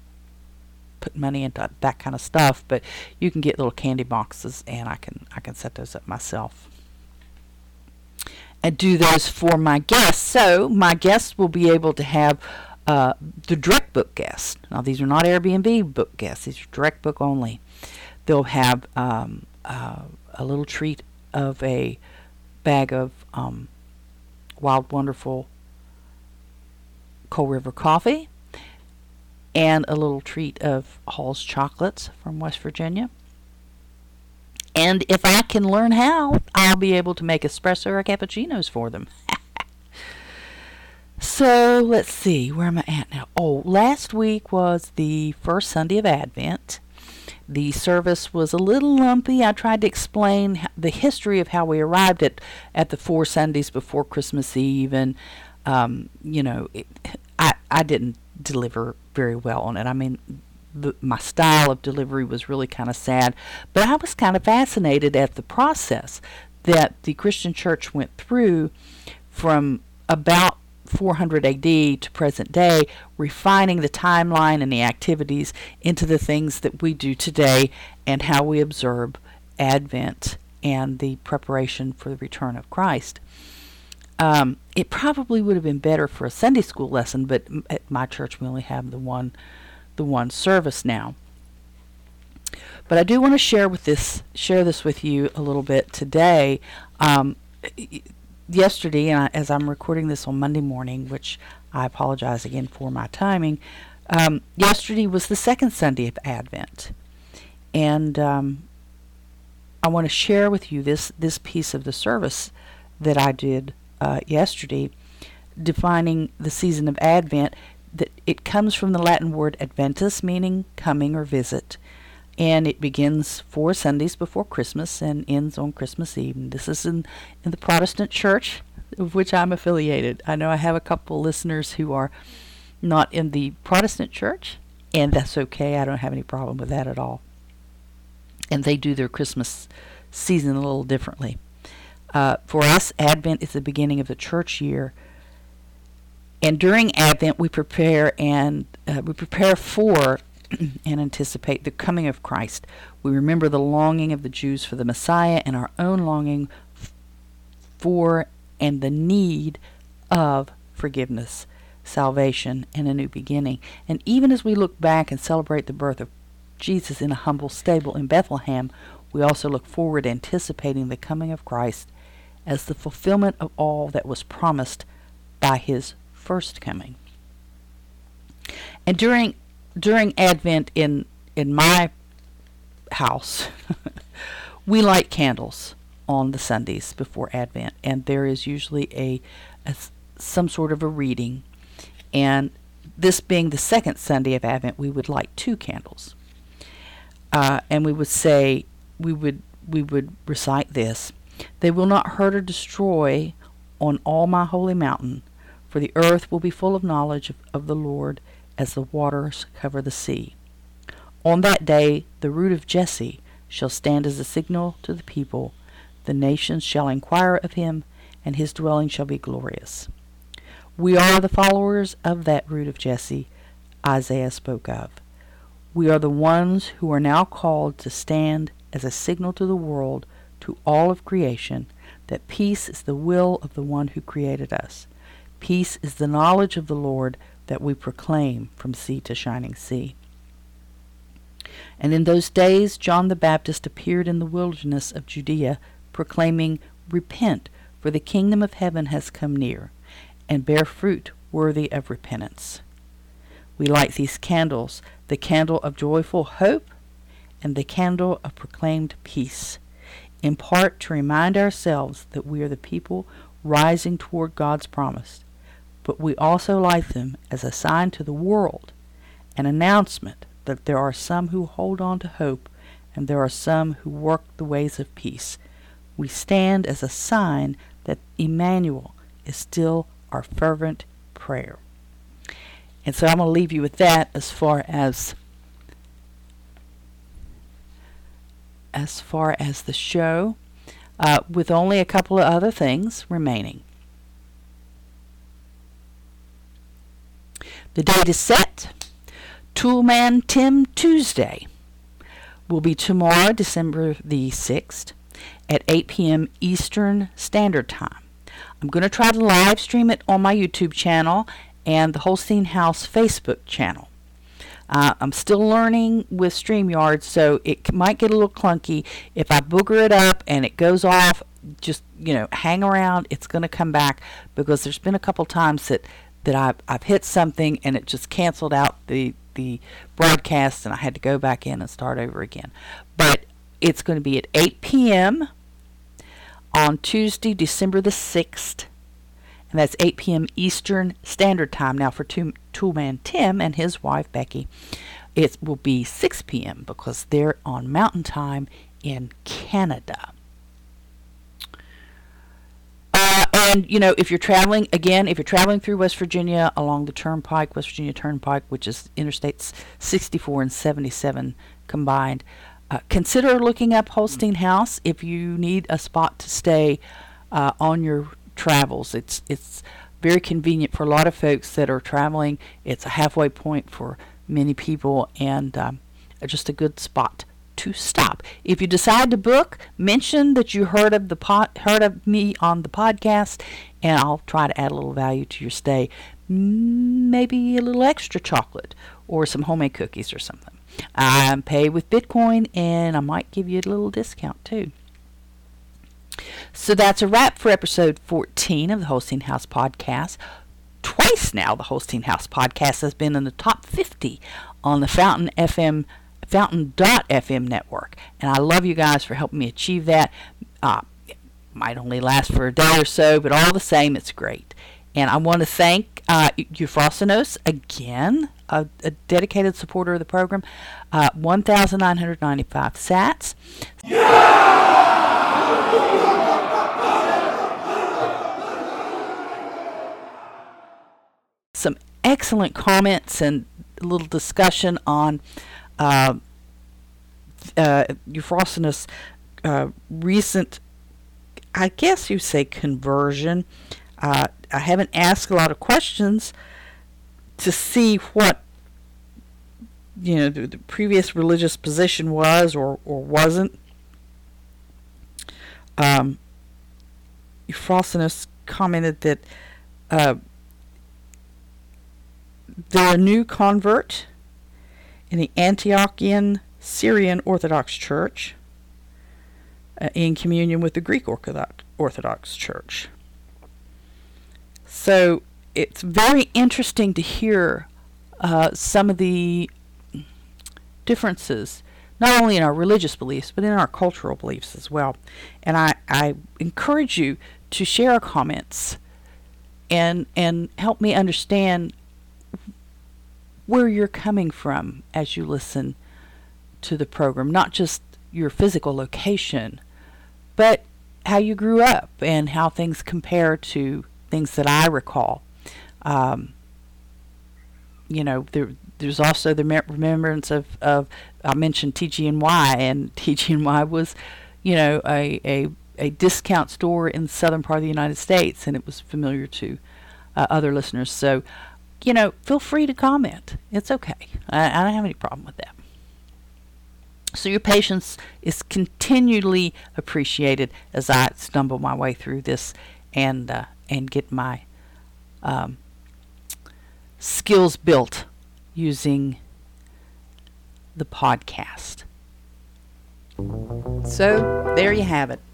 S1: put money into that kind of stuff, but you can get little candy boxes and I can I can set those up myself and do those for my guests. So my guests will be able to have uh, the direct book guests. Now these are not Airbnb book guests; these are direct book only. They'll have um, uh, a little treat of a bag of um, wild, wonderful Coal River coffee, and a little treat of Holl's chocolates from West Virginia. And if I can learn how, I'll be able to make espresso or cappuccinos for them. (laughs) so let's see, where am I at now? Oh, last week was the first Sunday of Advent. The service was a little lumpy. I tried to explain the history of how we arrived at, at the four Sundays before Christmas Eve, and um, you know, it, I I didn't deliver very well on it. I mean, the, my style of delivery was really kind of sad, but I was kind of fascinated at the process that the Christian church went through from about 400 AD to present day, refining the timeline and the activities into the things that we do today and how we observe Advent and the preparation for the return of Christ. Um, it probably would have been better for a Sunday school lesson, but at my church we only have the one, the one service now. But I do want to share with this, share this with you a little bit today. Um, yesterday, and I, as I'm recording this on Monday morning, which I apologize again for my timing, um, yesterday was the second Sunday of Advent, and um, I want to share with you this this piece of the service that I did uh, yesterday, defining the season of Advent. That it comes from the Latin word adventus, meaning coming or visit, and it begins four Sundays before Christmas and ends on Christmas Eve. This is in, in the Protestant church of which I'm affiliated. I know I have a couple listeners who are not in the Protestant church, and that's okay. I don't have any problem with that at all. And they do their Christmas season a little differently. Uh, for us, Advent is the beginning of the church year. And during Advent, we prepare and uh, we prepare for (clears throat) and anticipate the coming of Christ. We remember the longing of the Jews for the Messiah and our own longing for and the need of forgiveness, salvation, and a new beginning. And even as we look back and celebrate the birth of Jesus in a humble stable in Bethlehem, we also look forward anticipating the coming of Christ as the fulfillment of all that was promised by his first coming. And during during Advent in in my house, (laughs) we light candles on the Sundays before Advent, and there is usually a, a some sort of a reading. And this being the second Sunday of Advent, we would light two candles, uh, and we would say we would we would recite this: "They will not hurt or destroy on all my holy mountain, for the earth will be full of knowledge of, of the Lord." As the waters cover the sea. On that day the root of Jesse shall stand as a signal to the people. The nations shall inquire of him, and his dwelling shall be glorious. We are the followers of that root of Jesse Isaiah spoke of. We are the ones who are now called to stand as a signal to the world, to all of creation, that peace is the will of the one who created us. Peace is the knowledge of the Lord that we proclaim from sea to shining sea. And in those days John the Baptist appeared in the wilderness of Judea, proclaiming, Repent, for the kingdom of heaven has come near, and bear fruit worthy of repentance. We light these candles, the candle of joyful hope and the candle of proclaimed peace, in part to remind ourselves that we are the people rising toward God's promise but we also light them as a sign to the world, an announcement that there are some who hold on to hope and there are some who work the ways of peace. We stand as a sign that Emmanuel is still our fervent prayer. And so I'm going to leave you with that as far as as far as the show, uh, with only a couple of other things remaining. The date is set. Toolman Tim Tuesday will be tomorrow, December the 6th, at 8 p.m. Eastern Standard Time. I'm going to try to live stream it on my YouTube channel and the Holstein House Facebook channel. Uh, I'm still learning with StreamYard, so it might get a little clunky. If I booger it up and it goes off, just you know, hang around. It's going to come back because there's been a couple times that that I've, I've hit something and it just canceled out the, the broadcast and I had to go back in and start over again. But it's going to be at 8 p.m. on Tuesday, December the 6th. And that's 8 p.m. Eastern Standard Time. Now, for Toolman Tim and his wife Becky, it will be 6 p.m. because they're on Mountain Time in Canada. Uh, and you know, if you're traveling again, if you're traveling through West Virginia along the Turnpike, West Virginia Turnpike, which is Interstates 64 and 77 combined, uh, consider looking up Holstein House if you need a spot to stay uh, on your travels. It's it's very convenient for a lot of folks that are traveling. It's a halfway point for many people, and um, just a good spot to stop. If you decide to book, mention that you heard of the heard of me on the podcast, and I'll try to add a little value to your stay. Maybe a little extra chocolate or some homemade cookies or something. I pay with Bitcoin, and I might give you a little discount too. So that's a wrap for episode 14 of the Holstein House podcast. Twice now, the Holstein House podcast has been in the top 50 on the Fountain FM fountain.fm network. And I love you guys for helping me achieve that. Uh, might only last for a day or so, but all the same, it's great. And I want to thank uh, again, a, a, dedicated supporter of the program. Uh, 1,995 sats. Some excellent comments and a little discussion on uh, uh, Euphrosynos' uh, recent, I guess you say conversion. Uh, I haven't asked a lot of questions to see what you know the, the previous religious position was or, or wasn't. Um, Euphrosynos commented that uh, they're a new convert in the Antiochian Syrian Orthodox Church uh, in communion with the Greek Orthodox, Church. So it's very interesting to hear uh, some of the differences, not only in our religious beliefs, but in our cultural beliefs as well. And I, I encourage you to share comments and, and help me understand where you're coming from as you listen to the program, not just your physical location, but how you grew up and how things compare to things that I recall. Um, you know, there, there's also the remembrance of, of I mentioned TG&Y, and (laughs) TG&Y was, you know, a, a, a discount store in the southern part of the United States, and it was familiar to uh, other listeners. So you know, feel free to comment. It's okay. I, I don't have any problem with that. So your patience is continually appreciated as I stumble my way through this and uh, and get my um, skills built using the podcast. So there you have it.